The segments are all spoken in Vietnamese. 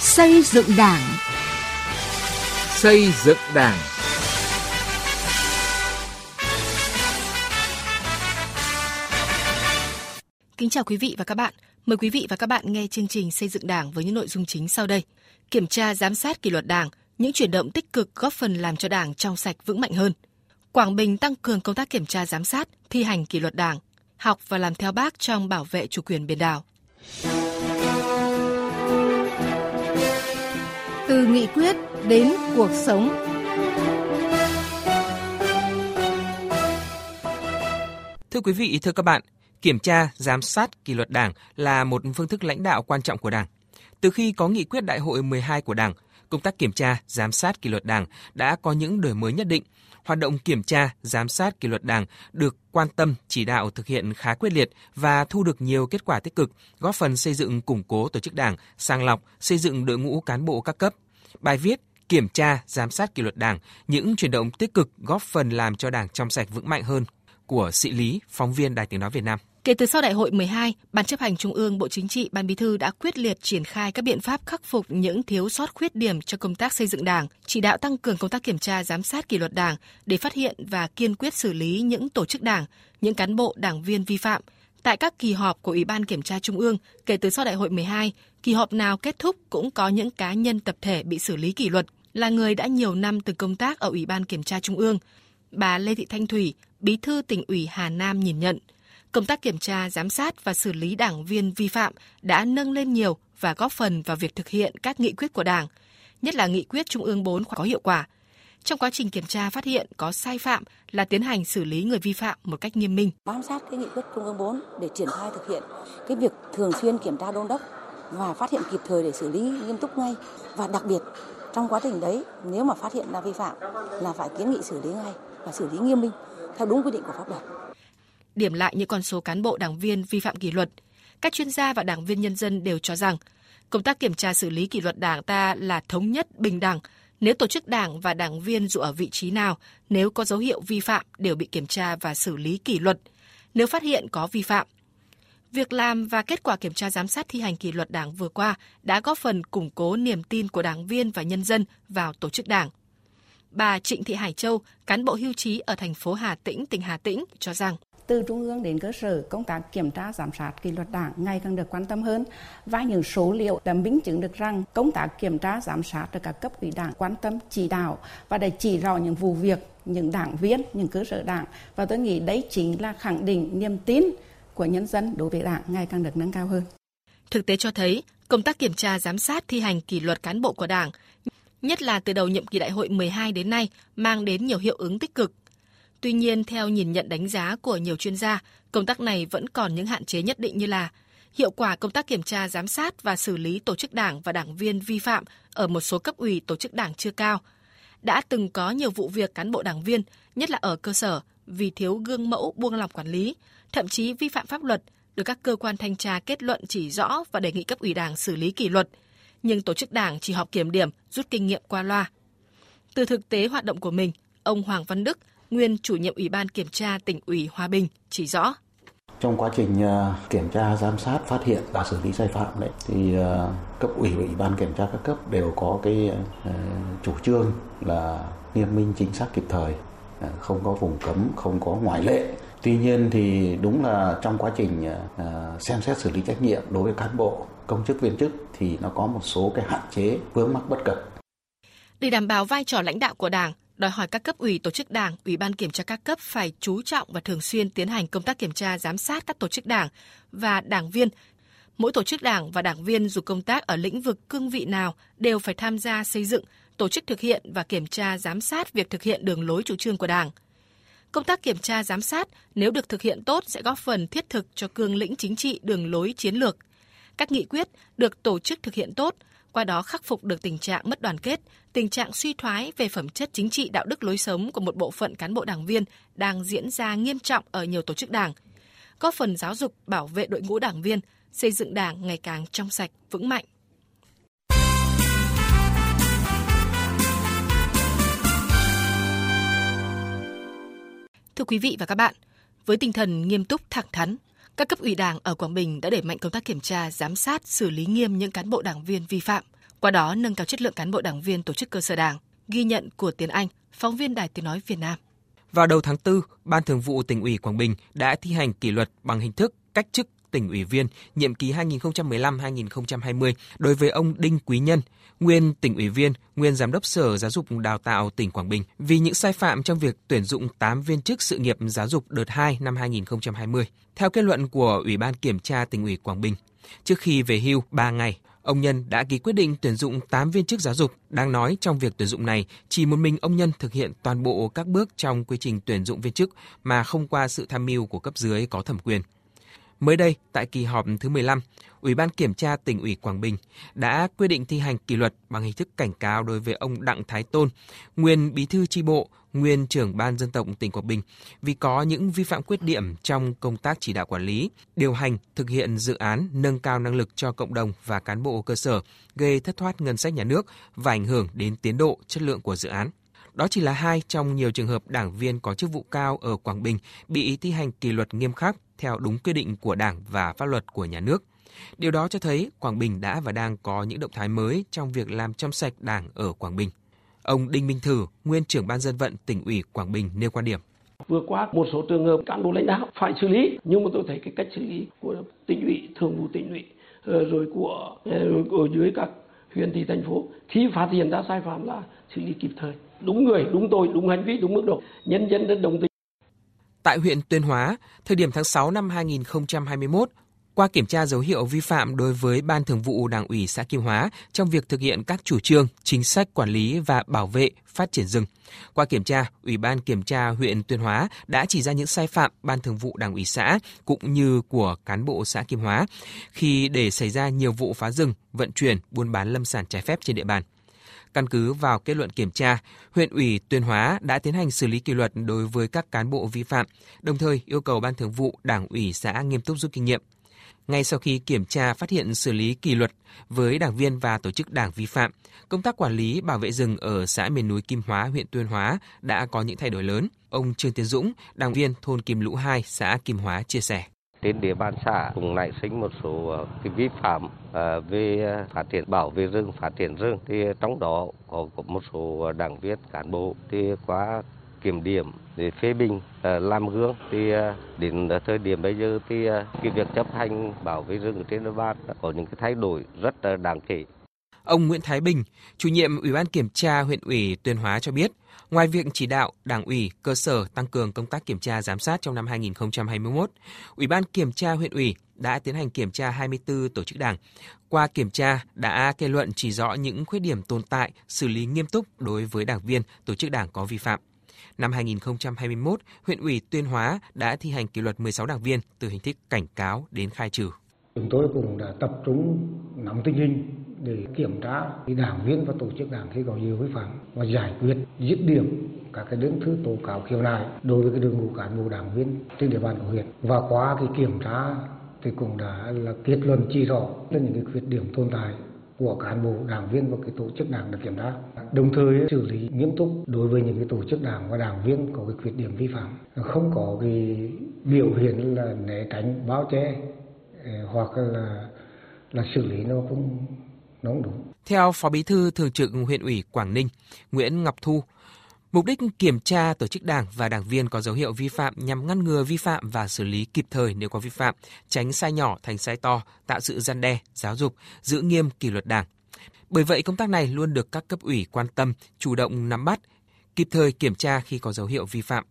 Xây dựng Đảng. Xây dựng Đảng. Kính chào quý vị và các bạn. Mời quý vị và các bạn nghe chương trình Xây dựng Đảng với những nội dung chính sau đây. Kiểm tra giám sát kỷ luật Đảng, những chuyển động tích cực góp phần làm cho Đảng trong sạch vững mạnh hơn. Quảng Bình tăng cường công tác kiểm tra giám sát, thi hành kỷ luật Đảng, học và làm theo bác trong bảo vệ chủ quyền biển đảo. Từ nghị quyết đến cuộc sống. Thưa quý vị, thưa các bạn, kiểm tra, giám sát kỷ luật Đảng là một phương thức lãnh đạo quan trọng của Đảng. Từ khi có nghị quyết đại hội 12 của Đảng, công tác kiểm tra, giám sát kỷ luật Đảng đã có những đổi mới nhất định. Hoạt động kiểm tra, giám sát kỷ luật Đảng được quan tâm, chỉ đạo thực hiện khá quyết liệt và thu được nhiều kết quả tích cực, góp phần xây dựng củng cố tổ chức Đảng, sàng lọc, xây dựng đội ngũ cán bộ các cấp. Bài viết Kiểm tra, giám sát kỷ luật Đảng, những chuyển động tích cực góp phần làm cho Đảng trong sạch vững mạnh hơn của Sĩ Lý, phóng viên Đài Tiếng Nói Việt Nam. Kể từ sau đại hội 12, Ban chấp hành Trung ương Bộ Chính trị, Ban Bí thư đã quyết liệt triển khai các biện pháp khắc phục những thiếu sót khuyết điểm cho công tác xây dựng Đảng, chỉ đạo tăng cường công tác kiểm tra giám sát kỷ luật Đảng để phát hiện và kiên quyết xử lý những tổ chức Đảng, những cán bộ đảng viên vi phạm. Tại các kỳ họp của Ủy ban Kiểm tra Trung ương, kể từ sau đại hội 12, kỳ họp nào kết thúc cũng có những cá nhân tập thể bị xử lý kỷ luật, là người đã nhiều năm từ công tác ở Ủy ban Kiểm tra Trung ương. Bà Lê Thị Thanh Thủy, Bí thư tỉnh ủy Hà Nam nhìn nhận, công tác kiểm tra, giám sát và xử lý đảng viên vi phạm đã nâng lên nhiều và góp phần vào việc thực hiện các nghị quyết của Đảng, nhất là nghị quyết Trung ương 4 có hiệu quả. Trong quá trình kiểm tra phát hiện có sai phạm là tiến hành xử lý người vi phạm một cách nghiêm minh. Bám sát cái nghị quyết Trung ương 4 để triển khai thực hiện cái việc thường xuyên kiểm tra đôn đốc và phát hiện kịp thời để xử lý nghiêm túc ngay và đặc biệt trong quá trình đấy nếu mà phát hiện ra vi phạm là phải kiến nghị xử lý ngay và xử lý nghiêm minh theo đúng quy định của pháp luật. Điểm lại những con số cán bộ đảng viên vi phạm kỷ luật, các chuyên gia và đảng viên nhân dân đều cho rằng công tác kiểm tra xử lý kỷ luật đảng ta là thống nhất bình đẳng. Nếu tổ chức đảng và đảng viên dù ở vị trí nào, nếu có dấu hiệu vi phạm đều bị kiểm tra và xử lý kỷ luật. Nếu phát hiện có vi phạm, Việc làm và kết quả kiểm tra giám sát thi hành kỷ luật Đảng vừa qua đã góp phần củng cố niềm tin của đảng viên và nhân dân vào tổ chức Đảng. Bà Trịnh Thị Hải Châu, cán bộ hưu trí ở thành phố Hà Tĩnh, tỉnh Hà Tĩnh cho rằng từ trung ương đến cơ sở, công tác kiểm tra giám sát kỷ luật đảng ngày càng được quan tâm hơn và những số liệu đã minh chứng được rằng công tác kiểm tra giám sát được các cấp ủy đảng quan tâm chỉ đạo và để chỉ rõ những vụ việc, những đảng viên, những cơ sở đảng và tôi nghĩ đấy chính là khẳng định niềm tin của nhân dân đối với đảng ngày càng được nâng cao hơn. Thực tế cho thấy, công tác kiểm tra giám sát thi hành kỷ luật cán bộ của Đảng, nhất là từ đầu nhiệm kỳ đại hội 12 đến nay, mang đến nhiều hiệu ứng tích cực. Tuy nhiên, theo nhìn nhận đánh giá của nhiều chuyên gia, công tác này vẫn còn những hạn chế nhất định như là hiệu quả công tác kiểm tra giám sát và xử lý tổ chức đảng và đảng viên vi phạm ở một số cấp ủy tổ chức đảng chưa cao. Đã từng có nhiều vụ việc cán bộ đảng viên, nhất là ở cơ sở, vì thiếu gương mẫu buông lỏng quản lý, thậm chí vi phạm pháp luật, được các cơ quan thanh tra kết luận chỉ rõ và đề nghị cấp ủy đảng xử lý kỷ luật. Nhưng tổ chức đảng chỉ họp kiểm điểm, rút kinh nghiệm qua loa. Từ thực tế hoạt động của mình, ông Hoàng Văn Đức, nguyên chủ nhiệm Ủy ban Kiểm tra tỉnh ủy Hòa Bình, chỉ rõ. Trong quá trình ờ, kiểm tra, giám sát, phát hiện và xử lý sai phạm đấy thì ờ, cấp ủy và ủy ban kiểm tra các cấp đều có cái ờ, chủ trương là nghiêm minh chính xác kịp thời, không có vùng cấm, không có ngoại lệ Tuy nhiên thì đúng là trong quá trình xem xét xử lý trách nhiệm đối với cán bộ, công chức viên chức thì nó có một số cái hạn chế vướng mắc bất cập. Để đảm bảo vai trò lãnh đạo của Đảng, đòi hỏi các cấp ủy tổ chức Đảng, Ủy ban kiểm tra các cấp phải chú trọng và thường xuyên tiến hành công tác kiểm tra giám sát các tổ chức Đảng và đảng viên. Mỗi tổ chức Đảng và đảng viên dù công tác ở lĩnh vực cương vị nào đều phải tham gia xây dựng, tổ chức thực hiện và kiểm tra giám sát việc thực hiện đường lối chủ trương của Đảng – Công tác kiểm tra giám sát nếu được thực hiện tốt sẽ góp phần thiết thực cho cương lĩnh chính trị đường lối chiến lược. Các nghị quyết được tổ chức thực hiện tốt, qua đó khắc phục được tình trạng mất đoàn kết, tình trạng suy thoái về phẩm chất chính trị đạo đức lối sống của một bộ phận cán bộ đảng viên đang diễn ra nghiêm trọng ở nhiều tổ chức đảng, góp phần giáo dục bảo vệ đội ngũ đảng viên, xây dựng đảng ngày càng trong sạch, vững mạnh. Thưa quý vị và các bạn, với tinh thần nghiêm túc thẳng thắn, các cấp ủy đảng ở Quảng Bình đã đẩy mạnh công tác kiểm tra, giám sát, xử lý nghiêm những cán bộ đảng viên vi phạm, qua đó nâng cao chất lượng cán bộ đảng viên tổ chức cơ sở đảng. Ghi nhận của Tiến Anh, phóng viên Đài Tiếng Nói Việt Nam. Vào đầu tháng 4, Ban Thường vụ tỉnh ủy Quảng Bình đã thi hành kỷ luật bằng hình thức cách chức tỉnh ủy viên nhiệm kỳ 2015-2020 đối với ông Đinh Quý Nhân, nguyên tỉnh ủy viên, nguyên giám đốc Sở Giáo dục Đào tạo tỉnh Quảng Bình vì những sai phạm trong việc tuyển dụng 8 viên chức sự nghiệp giáo dục đợt 2 năm 2020. Theo kết luận của Ủy ban Kiểm tra tỉnh ủy Quảng Bình, trước khi về hưu 3 ngày, ông Nhân đã ký quyết định tuyển dụng 8 viên chức giáo dục. Đang nói trong việc tuyển dụng này, chỉ một mình ông Nhân thực hiện toàn bộ các bước trong quy trình tuyển dụng viên chức mà không qua sự tham mưu của cấp dưới có thẩm quyền. Mới đây, tại kỳ họp thứ 15, Ủy ban Kiểm tra tỉnh ủy Quảng Bình đã quyết định thi hành kỷ luật bằng hình thức cảnh cáo đối với ông Đặng Thái Tôn, nguyên bí thư tri bộ, nguyên trưởng ban dân tộc tỉnh Quảng Bình vì có những vi phạm khuyết điểm trong công tác chỉ đạo quản lý, điều hành, thực hiện dự án nâng cao năng lực cho cộng đồng và cán bộ cơ sở, gây thất thoát ngân sách nhà nước và ảnh hưởng đến tiến độ, chất lượng của dự án. Đó chỉ là hai trong nhiều trường hợp đảng viên có chức vụ cao ở Quảng Bình bị thi hành kỷ luật nghiêm khắc theo đúng quy định của Đảng và pháp luật của nhà nước. Điều đó cho thấy Quảng Bình đã và đang có những động thái mới trong việc làm trong sạch Đảng ở Quảng Bình. Ông Đinh Minh Thử, nguyên trưởng ban dân vận tỉnh ủy Quảng Bình nêu quan điểm. Vừa qua một số trường hợp cán bộ lãnh đạo phải xử lý, nhưng mà tôi thấy cái cách xử lý của tỉnh ủy, thường vụ tỉnh ủy, ờ, rồi của ờ, ở dưới các huyện thị thành phố khi phát hiện ra sai phạm là xử lý kịp thời đúng người đúng tôi đúng hành vi đúng mức độ nhân dân rất đồng tình Tại huyện Tuyên Hóa, thời điểm tháng 6 năm 2021, qua kiểm tra dấu hiệu vi phạm đối với Ban Thường vụ Đảng ủy xã Kim Hóa trong việc thực hiện các chủ trương, chính sách quản lý và bảo vệ phát triển rừng. Qua kiểm tra, Ủy ban kiểm tra huyện Tuyên Hóa đã chỉ ra những sai phạm Ban Thường vụ Đảng ủy xã cũng như của cán bộ xã Kim Hóa khi để xảy ra nhiều vụ phá rừng, vận chuyển, buôn bán lâm sản trái phép trên địa bàn. Căn cứ vào kết luận kiểm tra, huyện ủy Tuyên Hóa đã tiến hành xử lý kỷ luật đối với các cán bộ vi phạm, đồng thời yêu cầu Ban Thường vụ Đảng ủy xã nghiêm túc rút kinh nghiệm. Ngay sau khi kiểm tra phát hiện xử lý kỷ luật với đảng viên và tổ chức đảng vi phạm, công tác quản lý bảo vệ rừng ở xã miền núi Kim Hóa, huyện Tuyên Hóa đã có những thay đổi lớn. Ông Trương Tiến Dũng, đảng viên thôn Kim Lũ 2, xã Kim Hóa chia sẻ trên địa bàn xã cũng nảy sinh một số ờ, cái vi phạm ờ, về phát triển bảo vệ rừng, phát triển rừng. Thì trong đó có một số đảng viên cán bộ thì qua kiểm điểm để phê bình ờ, làm gương thì đến thời điểm bây giờ thì cái việc chấp hành bảo vệ rừng trên địa bàn có những cái thay đổi rất đáng kể. Ông Nguyễn Thái Bình, chủ nhiệm Ủy ban Kiểm tra huyện ủy Tuyên Hóa cho biết, ngoài việc chỉ đạo Đảng ủy, cơ sở tăng cường công tác kiểm tra giám sát trong năm 2021, Ủy ban Kiểm tra huyện ủy đã tiến hành kiểm tra 24 tổ chức đảng. Qua kiểm tra đã kết luận chỉ rõ những khuyết điểm tồn tại, xử lý nghiêm túc đối với đảng viên, tổ chức đảng có vi phạm. Năm 2021, huyện ủy Tuyên Hóa đã thi hành kỷ luật 16 đảng viên từ hình thức cảnh cáo đến khai trừ. Chúng tôi cũng đã tập trung nắm tình hình để kiểm tra đảng viên và tổ chức đảng khi có nhiều vi phạm và giải quyết, dứt điểm các cái đơn thư tố cáo khiếu nại đối với cái đội ngũ cán bộ đảng viên trên địa bàn của huyện. Và qua cái kiểm tra thì cũng đã là kết luận chỉ rõ là những cái khuyết điểm tồn tại của cán bộ đảng viên và cái tổ chức đảng được kiểm tra. Đồng thời xử lý nghiêm túc đối với những cái tổ chức đảng và đảng viên có cái khuyết điểm vi phạm. Không có cái biểu hiện là né tránh báo che eh, hoặc là là xử lý nó không nó không đúng. Theo Phó Bí thư Thường trực huyện ủy Quảng Ninh, Nguyễn Ngọc Thu, Mục đích kiểm tra tổ chức đảng và đảng viên có dấu hiệu vi phạm nhằm ngăn ngừa vi phạm và xử lý kịp thời nếu có vi phạm, tránh sai nhỏ thành sai to, tạo sự gian đe, giáo dục, giữ nghiêm kỷ luật đảng. Bởi vậy công tác này luôn được các cấp ủy quan tâm, chủ động nắm bắt, kịp thời kiểm tra khi có dấu hiệu vi phạm.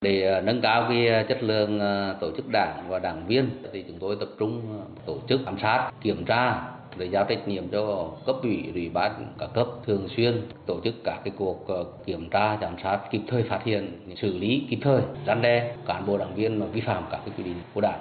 Để ờ, nâng cao cái ờ, chất lượng ờ, tổ chức đảng và đảng viên thì chúng tôi tập trung tổ chức giám sát, kiểm tra để giao trách nhiệm cho cấp ủy, ủy ban cả cấp thường xuyên tổ chức các cái cuộc ờ, kiểm tra, giám sát kịp thời phát hiện, xử lý kịp thời, răn đe cán bộ đảng viên mà vi phạm các cái quy định của đảng.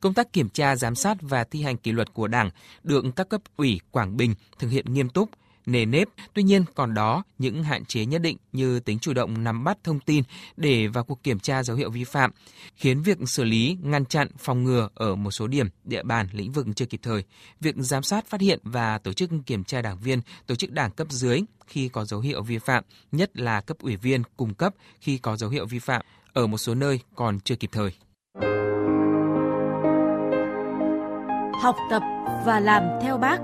Công tác kiểm tra, giám sát và thi hành kỷ luật của Đảng được các cấp ủy Quảng Bình thực hiện nghiêm túc, nề nếp. Tuy nhiên còn đó những hạn chế nhất định như tính chủ động nắm bắt thông tin để vào cuộc kiểm tra dấu hiệu vi phạm, khiến việc xử lý, ngăn chặn, phòng ngừa ở một số điểm, địa bàn, lĩnh vực chưa kịp thời. Việc giám sát phát hiện và tổ chức kiểm tra đảng viên, tổ chức đảng cấp dưới khi có dấu hiệu vi phạm, nhất là cấp ủy viên cung cấp khi có dấu hiệu vi phạm ở một số nơi còn chưa kịp thời. Học tập và làm theo bác.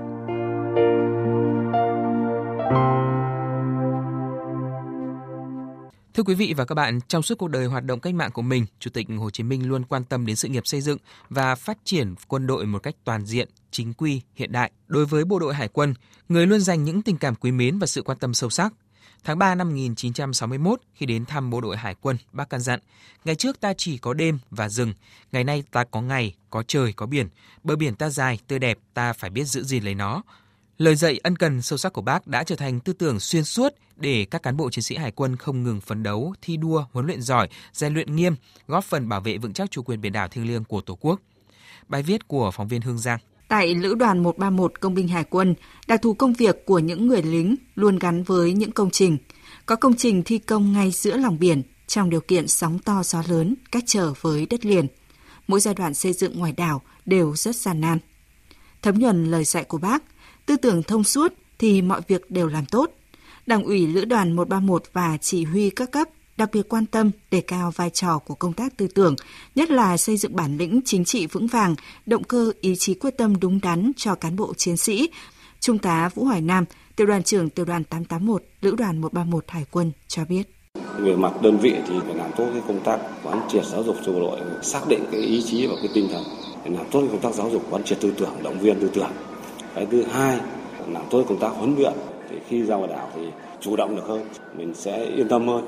Thưa quý vị và các bạn, trong suốt cuộc đời hoạt động cách mạng của mình, Chủ tịch Hồ Chí Minh luôn quan tâm đến sự nghiệp xây dựng và phát triển quân đội một cách toàn diện, chính quy, hiện đại. Đối với bộ đội hải quân, người luôn dành những tình cảm quý mến và sự quan tâm sâu sắc. Tháng 3 năm 1961, khi đến thăm bộ đội hải quân, bác căn dặn, ngày trước ta chỉ có đêm và rừng, ngày nay ta có ngày, có trời, có biển. Bờ biển ta dài, tươi đẹp, ta phải biết giữ gìn lấy nó. Lời dạy ân cần sâu sắc của bác đã trở thành tư tưởng xuyên suốt để các cán bộ chiến sĩ hải quân không ngừng phấn đấu, thi đua, huấn luyện giỏi, rèn luyện nghiêm, góp phần bảo vệ vững chắc chủ quyền biển đảo thiêng liêng của Tổ quốc. Bài viết của phóng viên Hương Giang. Tại Lữ đoàn 131 Công binh Hải quân, đặc thù công việc của những người lính luôn gắn với những công trình. Có công trình thi công ngay giữa lòng biển, trong điều kiện sóng to gió lớn, cách trở với đất liền. Mỗi giai đoạn xây dựng ngoài đảo đều rất gian nan. Thấm nhuần lời dạy của bác, tư tưởng thông suốt thì mọi việc đều làm tốt. Đảng ủy Lữ đoàn 131 và chỉ huy các cấp đặc biệt quan tâm đề cao vai trò của công tác tư tưởng, nhất là xây dựng bản lĩnh chính trị vững vàng, động cơ ý chí quyết tâm đúng đắn cho cán bộ chiến sĩ. Trung tá Vũ Hoài Nam, tiểu đoàn trưởng tiểu đoàn 881, Lữ đoàn 131 Hải quân cho biết. Về mặt đơn vị thì phải làm tốt cái công tác quán triệt giáo dục cho bộ đội, xác định cái ý chí và cái tinh thần để làm tốt công tác giáo dục quán triệt tư tưởng, động viên tư tưởng. Cái thứ hai làm tốt công tác huấn luyện thì khi ra ngoài đảo thì chủ động được hơn, mình sẽ yên tâm hơn.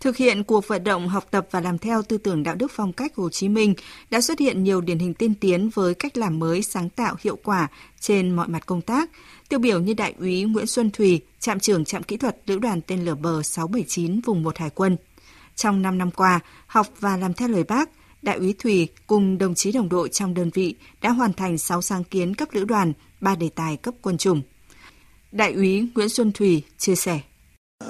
Thực hiện cuộc vận động học tập và làm theo tư tưởng đạo đức phong cách Hồ Chí Minh đã xuất hiện nhiều điển hình tiên tiến với cách làm mới sáng tạo hiệu quả trên mọi mặt công tác. Tiêu biểu như Đại úy Nguyễn Xuân Thùy, trạm trưởng trạm kỹ thuật lữ đoàn tên lửa bờ 679 vùng 1 Hải quân. Trong 5 năm qua, học và làm theo lời bác, Đại úy Thùy cùng đồng chí đồng đội trong đơn vị đã hoàn thành 6 sáng kiến cấp lữ đoàn, 3 đề tài cấp quân chủng. Đại úy Nguyễn Xuân Thùy chia sẻ.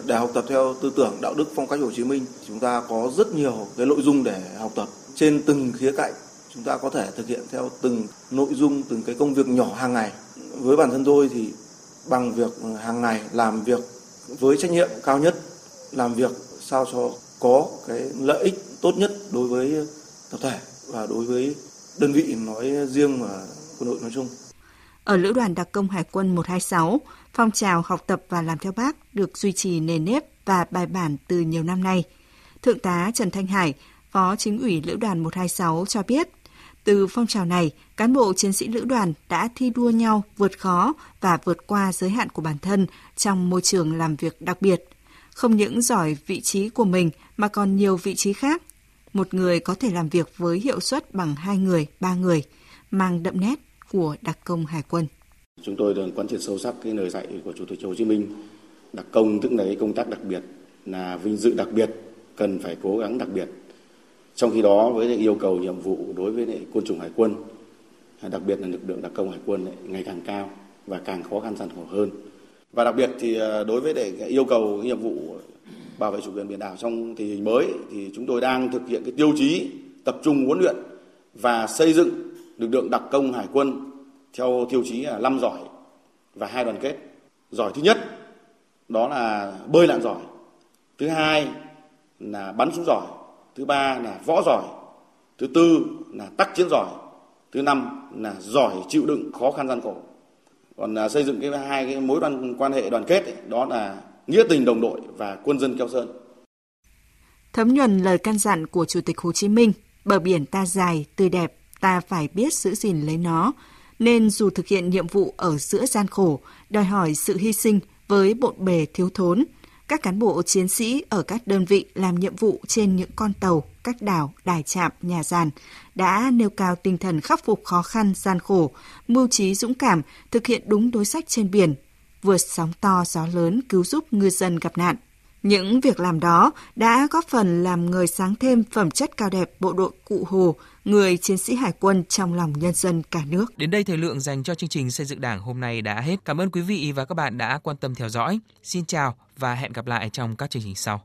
Để học tập theo tư tưởng đạo đức phong cách Hồ Chí Minh, chúng ta có rất nhiều cái nội dung để học tập trên từng khía cạnh. Chúng ta có thể thực hiện theo từng nội dung, từng cái công việc nhỏ hàng ngày. Với bản thân tôi thì bằng việc hàng ngày làm việc với trách nhiệm cao nhất, làm việc sao cho có cái lợi ích tốt nhất đối với tập thể và đối với đơn vị nói riêng và quân đội nói chung. Ở Lữ đoàn Đặc công Hải quân 126, phong trào học tập và làm theo bác được duy trì nền nếp và bài bản từ nhiều năm nay. Thượng tá Trần Thanh Hải, Phó Chính ủy Lữ đoàn 126 cho biết, từ phong trào này, cán bộ chiến sĩ lữ đoàn đã thi đua nhau vượt khó và vượt qua giới hạn của bản thân trong môi trường làm việc đặc biệt. Không những giỏi vị trí của mình mà còn nhiều vị trí khác. Một người có thể làm việc với hiệu suất bằng hai người, ba người, mang đậm nét của đặc công hải quân. Chúng tôi đang quán triệt sâu sắc cái lời dạy của Chủ tịch Hồ Chí Minh. Đặc công tức là cái công tác đặc biệt, là vinh dự đặc biệt, cần phải cố gắng đặc biệt. Trong khi đó với yêu cầu nhiệm vụ đối với quân chủng hải quân, đặc biệt là lực lượng đặc công hải quân ngày càng cao và càng khó khăn gian khổ hơn. Và đặc biệt thì à, đối với để yêu cầu nhiệm vụ bảo vệ chủ quyền biển đảo trong tình hình mới thì chúng tôi đang thực hiện cái tiêu chí tập trung huấn luyện và xây dựng lực lượng đặc công hải quân theo tiêu chí là năm giỏi và hai đoàn kết. Giỏi thứ nhất đó là bơi lặn giỏi. Thứ hai là bắn súng giỏi. Thứ ba là võ giỏi. Thứ tư là tác chiến giỏi. Thứ năm là giỏi chịu đựng khó khăn gian khổ. Còn à, xây dựng cái hai cái mối đoàn quan hệ đoàn kết ấy, đó là nghĩa tình đồng đội và quân dân keo sơn. Thấm nhuần lời căn dặn của Chủ tịch Hồ Chí Minh, bờ biển ta dài, tươi đẹp, ta phải biết giữ gìn lấy nó, nên dù thực hiện nhiệm vụ ở giữa gian khổ, đòi hỏi sự hy sinh với bộn bề thiếu thốn, các cán bộ chiến sĩ ở các đơn vị làm nhiệm vụ trên những con tàu, các đảo, đài trạm, nhà giàn đã nêu cao tinh thần khắc phục khó khăn, gian khổ, mưu trí dũng cảm, thực hiện đúng đối sách trên biển, vượt sóng to gió lớn cứu giúp ngư dân gặp nạn. Những việc làm đó đã góp phần làm người sáng thêm phẩm chất cao đẹp bộ đội cụ Hồ, người chiến sĩ hải quân trong lòng nhân dân cả nước. Đến đây thời lượng dành cho chương trình xây dựng Đảng hôm nay đã hết. Cảm ơn quý vị và các bạn đã quan tâm theo dõi. Xin chào và hẹn gặp lại trong các chương trình sau.